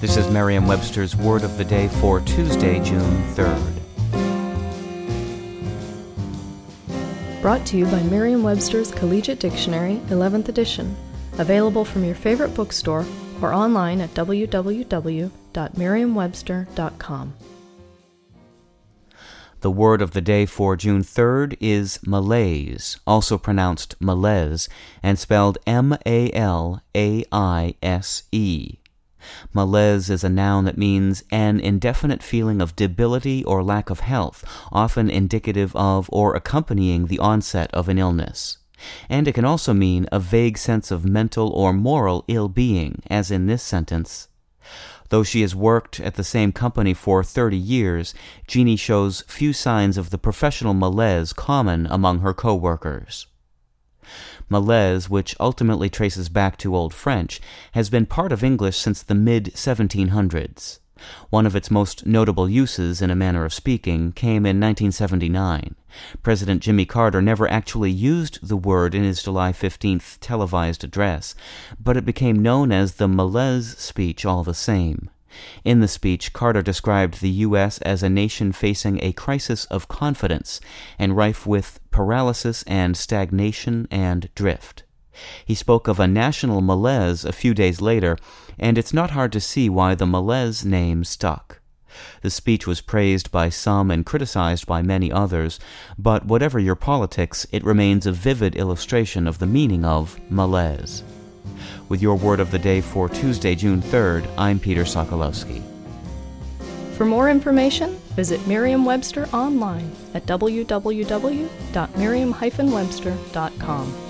This is Merriam Webster's Word of the Day for Tuesday, June 3rd. Brought to you by Merriam Webster's Collegiate Dictionary, 11th edition. Available from your favorite bookstore or online at www.merriam-webster.com. The word of the day for June 3rd is malaise, also pronounced malaise, and spelled M A L A I S E. Malaise is a noun that means an indefinite feeling of debility or lack of health, often indicative of or accompanying the onset of an illness. And it can also mean a vague sense of mental or moral ill being, as in this sentence. Though she has worked at the same company for 30 years, Jeannie shows few signs of the professional malaise common among her co-workers. Malaise, which ultimately traces back to Old French, has been part of English since the mid 1700s. One of its most notable uses, in a manner of speaking, came in 1979. President Jimmy Carter never actually used the word in his July 15th televised address, but it became known as the malaise speech all the same. In the speech, Carter described the U.S. as a nation facing a crisis of confidence and rife with paralysis and stagnation and drift. He spoke of a national malaise a few days later, and it's not hard to see why the malaise name stuck. The speech was praised by some and criticized by many others, but whatever your politics, it remains a vivid illustration of the meaning of malaise. With your word of the day for Tuesday, June 3rd, I'm Peter Sokolowski. For more information, visit Merriam Webster online at www.merriam-webster.com.